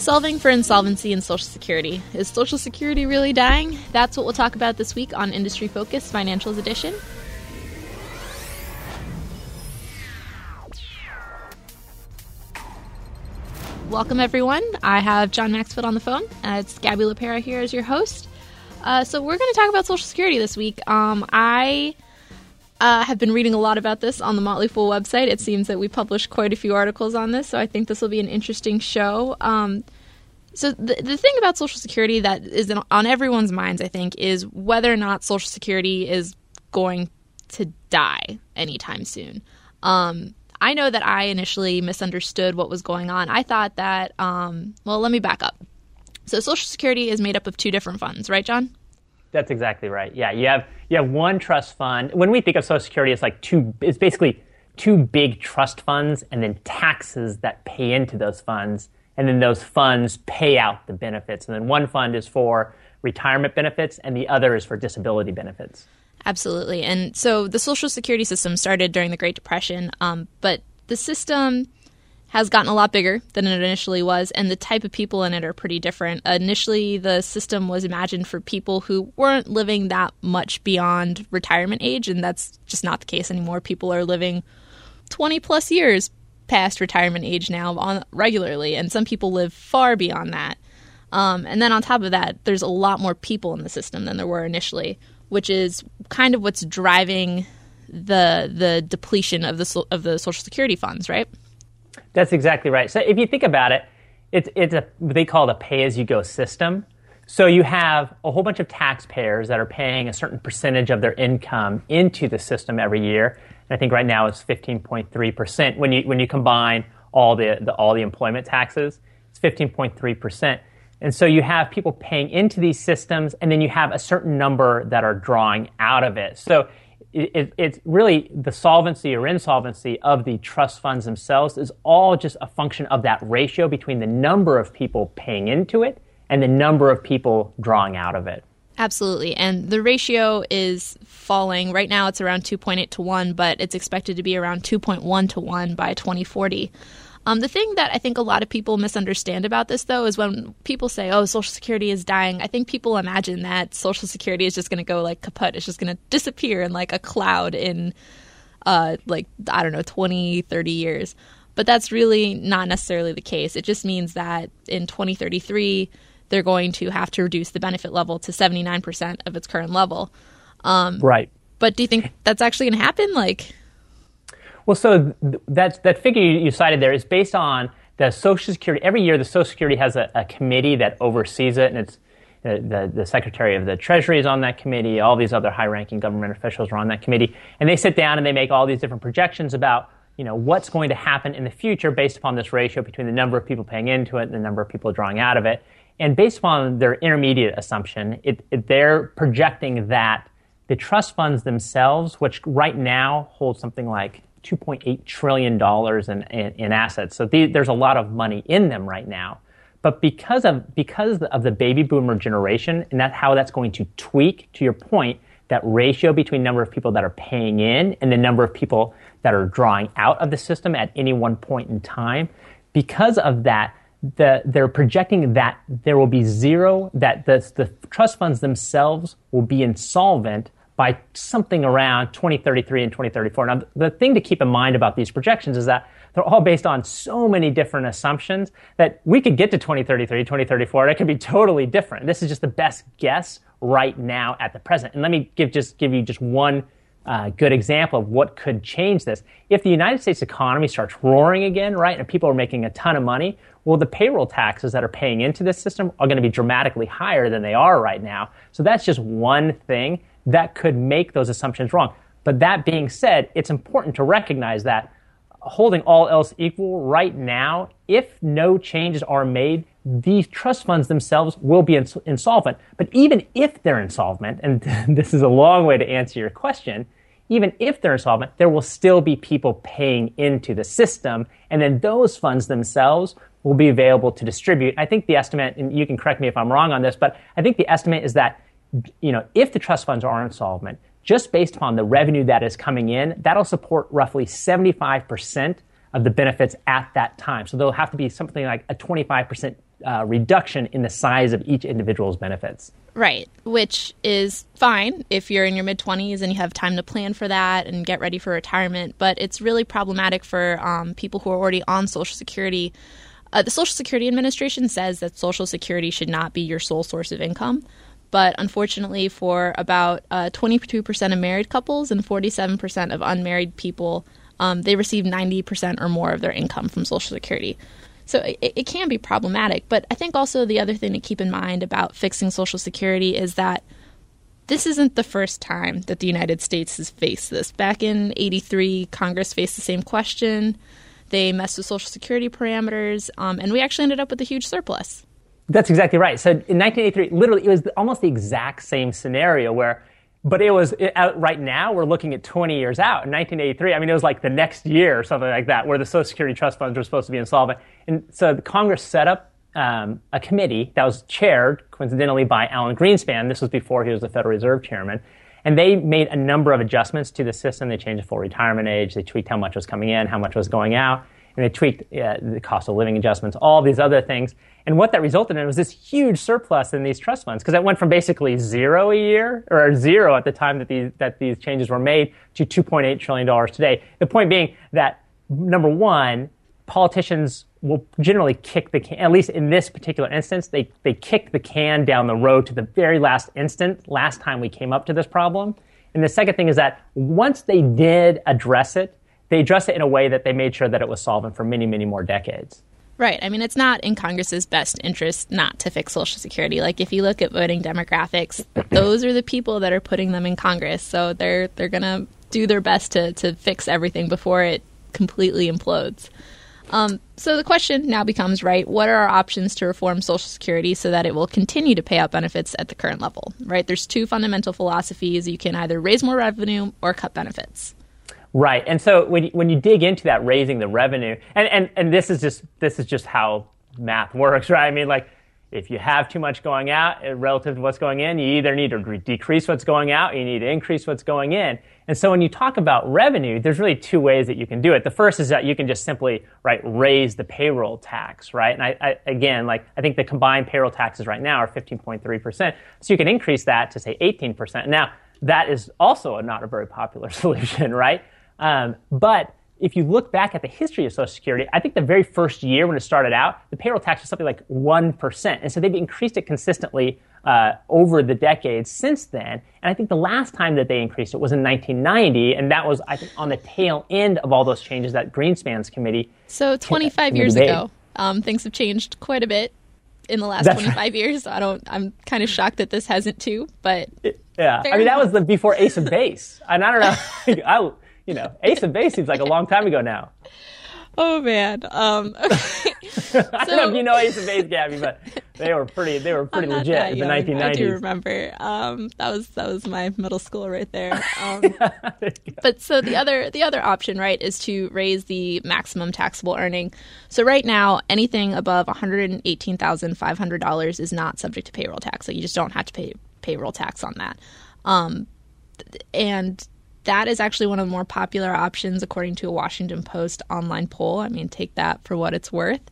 Solving for insolvency and Social Security. Is Social Security really dying? That's what we'll talk about this week on Industry Focus Financials Edition. Welcome, everyone. I have John Maxfield on the phone. Uh, it's Gaby Lapera here as your host. Uh, so, we're going to talk about Social Security this week. Um, I uh, have been reading a lot about this on the Motley Fool website. It seems that we published quite a few articles on this, so I think this will be an interesting show. Um, so the, the thing about Social Security that is on everyone's minds, I think, is whether or not Social Security is going to die anytime soon. Um, I know that I initially misunderstood what was going on. I thought that, um, well, let me back up. So Social Security is made up of two different funds, right, John? That's exactly right. Yeah, you have you have one trust fund. When we think of Social Security, it's like two. It's basically two big trust funds, and then taxes that pay into those funds, and then those funds pay out the benefits. And then one fund is for retirement benefits, and the other is for disability benefits. Absolutely. And so the Social Security system started during the Great Depression, um, but the system has gotten a lot bigger than it initially was, and the type of people in it are pretty different. Initially, the system was imagined for people who weren't living that much beyond retirement age, and that's just not the case anymore. People are living 20 plus years past retirement age now on regularly, and some people live far beyond that. Um, and then on top of that, there's a lot more people in the system than there were initially, which is kind of what's driving the the depletion of the of the social security funds, right? That's exactly right. So if you think about it, it's, it's a, they call it a pay as you go system. So you have a whole bunch of taxpayers that are paying a certain percentage of their income into the system every year. And I think right now it's 15.3% when you, when you combine all the, the, all the employment taxes. It's 15.3%. And so you have people paying into these systems, and then you have a certain number that are drawing out of it. So it, it's really the solvency or insolvency of the trust funds themselves is all just a function of that ratio between the number of people paying into it and the number of people drawing out of it. Absolutely. And the ratio is falling. Right now it's around 2.8 to 1, but it's expected to be around 2.1 to 1 by 2040. Um, the thing that I think a lot of people misunderstand about this, though, is when people say, "Oh, Social Security is dying." I think people imagine that Social Security is just going to go like kaput. It's just going to disappear in like a cloud in, uh, like I don't know, 20, 30 years. But that's really not necessarily the case. It just means that in 2033, they're going to have to reduce the benefit level to 79% of its current level. Um, right. But do you think that's actually going to happen? Like, well, so that that figure you cited there is based on the Social Security. Every year, the Social Security has a, a committee that oversees it, and it's the, the, the, Secretary of the Treasury is on that committee. All these other high-ranking government officials are on that committee, and they sit down and they make all these different projections about you know what's going to happen in the future based upon this ratio between the number of people paying into it and the number of people drawing out of it. And based upon their intermediate assumption, it, it, they're projecting that the trust funds themselves, which right now hold something like $2.8 trillion in, in, in assets. So the, there's a lot of money in them right now. But because of, because of the baby boomer generation and that how that's going to tweak, to your point, that ratio between number of people that are paying in and the number of people that are drawing out of the system at any one point in time, because of that, the, they're projecting that there will be zero, that the, the trust funds themselves will be insolvent by something around 2033 and 2034. Now, the thing to keep in mind about these projections is that they're all based on so many different assumptions that we could get to 2033, 2034, and it could be totally different. This is just the best guess right now at the present. And let me give just give you just one uh, good example of what could change this. If the United States economy starts roaring again, right, and people are making a ton of money, well, the payroll taxes that are paying into this system are going to be dramatically higher than they are right now. So that's just one thing that could make those assumptions wrong. But that being said, it's important to recognize that holding all else equal right now, if no changes are made, these trust funds themselves will be ins- insolvent. But even if they're insolvent, and this is a long way to answer your question, even if they're insolvent, there will still be people paying into the system, and then those funds themselves will be available to distribute. I think the estimate, and you can correct me if I'm wrong on this, but I think the estimate is that you know, if the trust funds are insolvent, just based upon the revenue that is coming in, that'll support roughly 75% of the benefits at that time. So there'll have to be something like a 25% uh, reduction in the size of each individual's benefits. Right, which is fine if you're in your mid 20s and you have time to plan for that and get ready for retirement. But it's really problematic for um, people who are already on Social Security. Uh, the Social Security Administration says that Social Security should not be your sole source of income. But unfortunately, for about uh, 22% of married couples and 47% of unmarried people, um, they receive 90% or more of their income from Social Security. So it, it can be problematic. But I think also the other thing to keep in mind about fixing Social Security is that this isn't the first time that the United States has faced this. Back in 83, Congress faced the same question. They messed with Social Security parameters, um, and we actually ended up with a huge surplus. That's exactly right. So in 1983, literally, it was almost the exact same scenario where but it was it, right now we're looking at 20 years out. In 1983 i mean it was like the next year or something like that where the social security trust funds were supposed to be insolvent. And so the congress set up um, a committee that was chaired coincidentally by alan greenspan. This was before he was the federal reserve chairman. And they made a number of adjustments to the system. They changed the full retirement age. They tweaked how much was coming in how much was going out and they tweaked uh, the cost of living adjustments all these other things and what that resulted in was this huge surplus in these trust funds because it went from basically zero a year or zero at the time that these that these changes were made to 2.8 trillion dollars today. The point being that number one, politicians will generally kick the can. At least in this particular instance, they they kicked the can down the road to the very last instant. Last time we came up to this problem. And the second thing is that once they did address it, they addressed it in a way that they made sure that it was solvent for many, many more decades. Right. I mean, it's not in Congress's best interest not to fix Social Security. Like, if you look at voting demographics, those are the people that are putting them in Congress. So they're they're gonna do their best to to fix everything before it completely implodes. Um, so the question now becomes, right? What are our options to reform Social Security so that it will continue to pay out benefits at the current level? Right. There's two fundamental philosophies. You can either raise more revenue or cut benefits. Right. And so when you, when you dig into that raising the revenue, and, and, and this is just this is just how math works, right? I mean, like if you have too much going out uh, relative to what's going in, you either need to re- decrease what's going out, you need to increase what's going in. And so when you talk about revenue, there's really two ways that you can do it. The first is that you can just simply right raise the payroll tax, right? And I, I again, like I think the combined payroll taxes right now are 15.3 percent, so you can increase that to say 18 percent. Now that is also not a very popular solution, right? Um, but if you look back at the history of Social Security, I think the very first year when it started out, the payroll tax was something like 1%. And so they've increased it consistently uh, over the decades since then. And I think the last time that they increased it was in 1990. And that was, I think, on the tail end of all those changes that Greenspan's committee. So 25 years ago, um, things have changed quite a bit in the last That's 25 right. years. I don't, I'm kind of shocked that this hasn't too, but. Yeah. I mean, that was the before Ace of Base. And I don't know. I, you know, Ace of Base seems like a long time ago now. Oh man. Um, okay. I don't know if you know Ace of Base, Gaby, but they were pretty. They were pretty legit in the 1990s. I do remember. Um, that was that was my middle school right there. Um, but so the other the other option, right, is to raise the maximum taxable earning. So right now, anything above one hundred and eighteen thousand five hundred dollars is not subject to payroll tax. So you just don't have to pay payroll tax on that. Um, and that is actually one of the more popular options according to a Washington Post online poll. I mean, take that for what it's worth.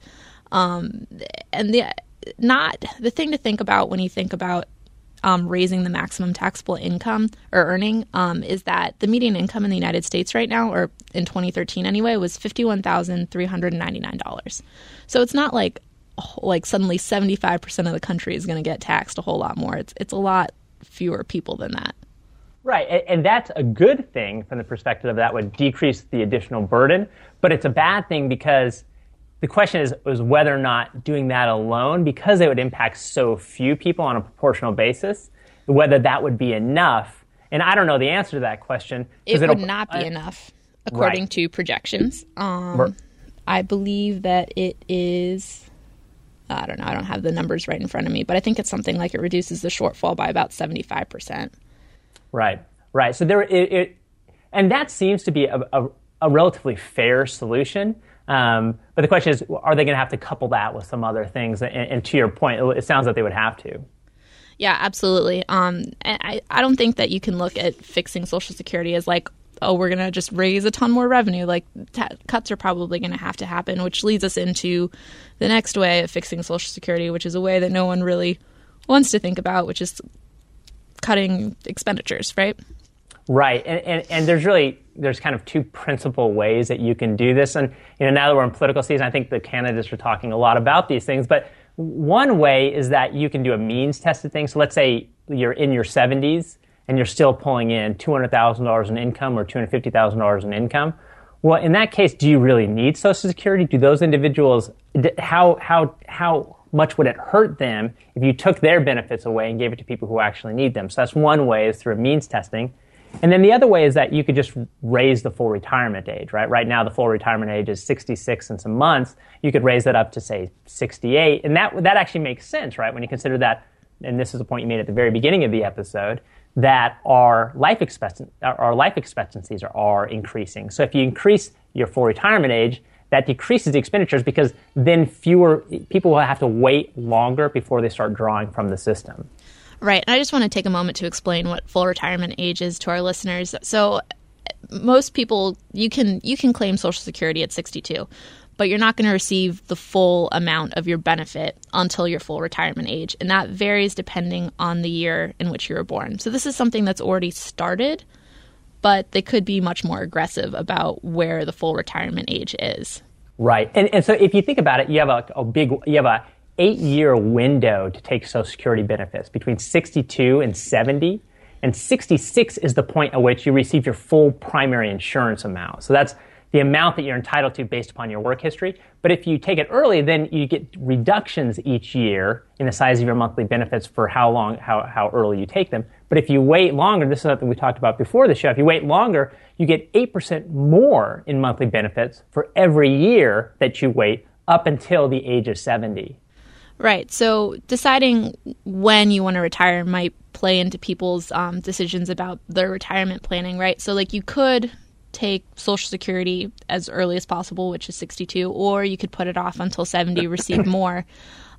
Um, and the not the thing to think about when you think about um, raising the maximum taxable income or earning um, is that the median income in the United States right now, or in 2013 anyway, was fifty-one thousand three hundred ninety-nine dollars. So it's not like like suddenly 75% of the country is going to get taxed a whole lot more. It's it's a lot fewer people than that. Right, and, and, that's a good thing from the perspective of that would decrease the additional burden, but it's a bad thing because the question is, is whether or not doing that alone, because it would impact so few people on a proportional basis, whether that would be enough. And I don't know the answer to that question. It would not be uh, enough, according right. to projections. Um, I believe that it is. I don't know. I don't have the numbers right in front of me, but I think it's something like it reduces the shortfall by about seventy-five percent. Right, right. So there, it, it and that seems to be a, a, a relatively fair solution. Um, but the question is, are they going to have to couple that with some other things? And, and, to your point, it sounds like they would have to. Yeah, absolutely. Um, I, I don't think that you can look at fixing Social Security as like oh, we're going to just raise a ton more revenue. Like t- cuts are probably going to have to happen, which leads us into the next way of fixing Social Security, which is a way that no one really wants to think about, which is cutting expenditures, right? Right, and, and, and there's really there's kind of two principal ways that you can do this. And you know, now that we're in political season, I think the candidates are talking a lot about these things. But one way is that you can do a means tested thing. So let's say you're in your 70s and you're still pulling in $200,000 in income or $250,000 in income. Well, in that case, do you really need Social Security? Do those individuals how how how much would it hurt them if you took their benefits away and gave it to people who actually need them? So that's one way is through means testing. And then the other way is that you could just raise the full retirement age, right? Right now, the full retirement age is 66 and some months. You could raise that up to, say, 68. And that, that actually makes sense, right? When you consider that, and this is a point you made at the very beginning of the episode, that our life, expectancy, our life expectancies are, are increasing. So if you increase your full retirement age, that decreases the expenditures because then fewer people will have to wait longer before they start drawing from the system. Right. And I just want to take a moment to explain what full retirement age is to our listeners. So most people you can you can claim social security at 62 but you're not going to receive the full amount of your benefit until your full retirement age and that varies depending on the year in which you were born so this is something that's already started but they could be much more aggressive about where the full retirement age is right and, and so if you think about it you have a, a big you have a eight year window to take Social Security benefits between 62 and 70. And 66 is the point at which you receive your full primary insurance amount. So that's the amount that you're entitled to based upon your work history. But if you take it early, then you get reductions each year in the size of your monthly benefits for how long, how, how early you take them. But if you wait longer, this is something we talked about before the show, if you wait longer, you get 8% more in monthly benefits for every year that you wait up until the age of 70. Right. So deciding when you want to retire might play into people's um, decisions about their retirement planning, right? So, like, you could take Social Security as early as possible, which is 62, or you could put it off until 70, receive more.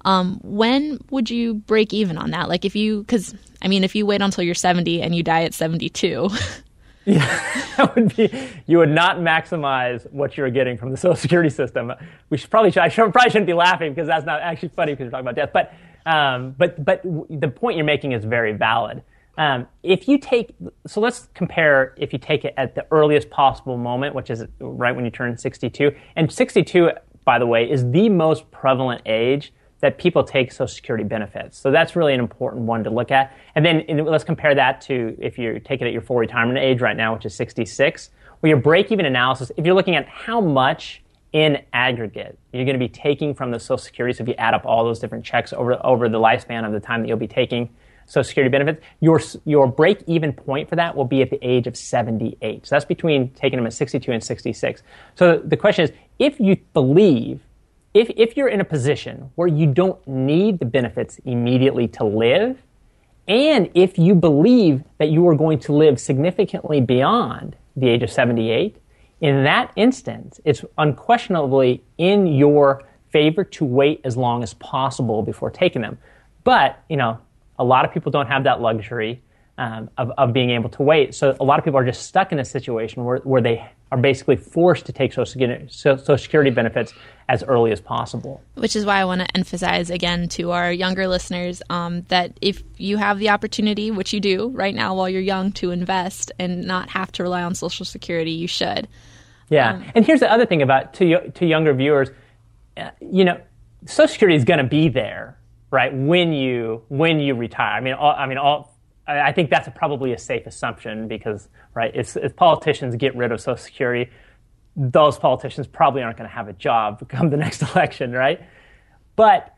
Um, when would you break even on that? Like, if you, because I mean, if you wait until you're 70 and you die at 72, Yeah, that would be. You would not maximize what you're getting from the Social Security system. We should probably I should, probably shouldn't be laughing because that's not actually funny because we're talking about death. But um, but but the point you're making is very valid. Um, if you take so let's compare if you take it at the earliest possible moment, which is right when you turn 62, and 62, by the way, is the most prevalent age that people take Social Security benefits. So that's really an important one to look at. And then let's compare that to if you take it at your full retirement age right now, which is 66. Well, your break even analysis, if you're looking at how much in aggregate you're going to be taking from the Social Security, so if you add up all those different checks over, over the lifespan of the time that you'll be taking Social Security benefits, your, your break even point for that will be at the age of 78. So that's between taking them at 62 and 66. So the question is if you believe if, if you're in a position where you don't need the benefits immediately to live, and if you believe that you are going to live significantly beyond the age of 78, in that instance, it's unquestionably in your favor to wait as long as possible before taking them. But, you know, a lot of people don't have that luxury um, of, of being able to wait. So a lot of people are just stuck in a situation where, where they are basically forced to take Social Security, Social Security benefits as early as possible. Which is why I want to emphasize again to our younger listeners um, that if you have the opportunity, which you do right now while you're young, to invest and not have to rely on Social Security, you should. Yeah, um, and here's the other thing about to to younger viewers, uh, you know, Social Security is going to be there, right? When you when you retire. I mean, all, I mean, all I think that's probably a safe assumption because, right, if, if, politicians get rid of Social Security, those politicians probably aren't going to have a job come the next election, right? But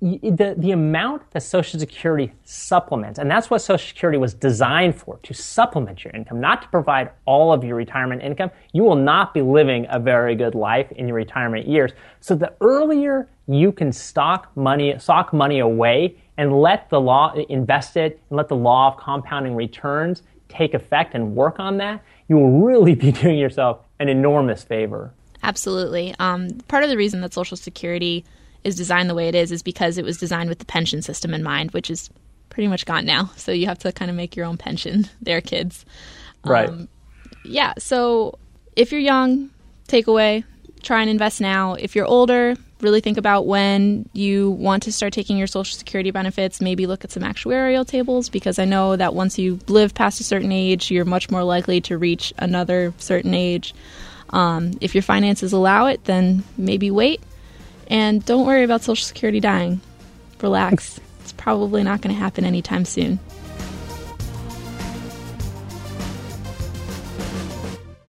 the, the amount that Social Security supplements, and that's what Social Security was designed for, to supplement your income, not to provide all of your retirement income. You will not be living a very good life in your retirement years. So the earlier you can stock money, stock money away and let the law invest it and let the law of compounding returns take effect and work on that, you will really be doing yourself an enormous favor. Absolutely. Um, part of the reason that Social Security is designed the way it is is because it was designed with the pension system in mind, which is pretty much gone now. So you have to kind of make your own pension there, kids. Right. Um, yeah, so if you're young, takeaway, try and invest now. If you're older, really think about when you want to start taking your Social Security benefits. Maybe look at some actuarial tables because I know that once you live past a certain age, you're much more likely to reach another certain age. Um, if your finances allow it, then maybe wait. And don't worry about Social Security dying. Relax. it's probably not going to happen anytime soon.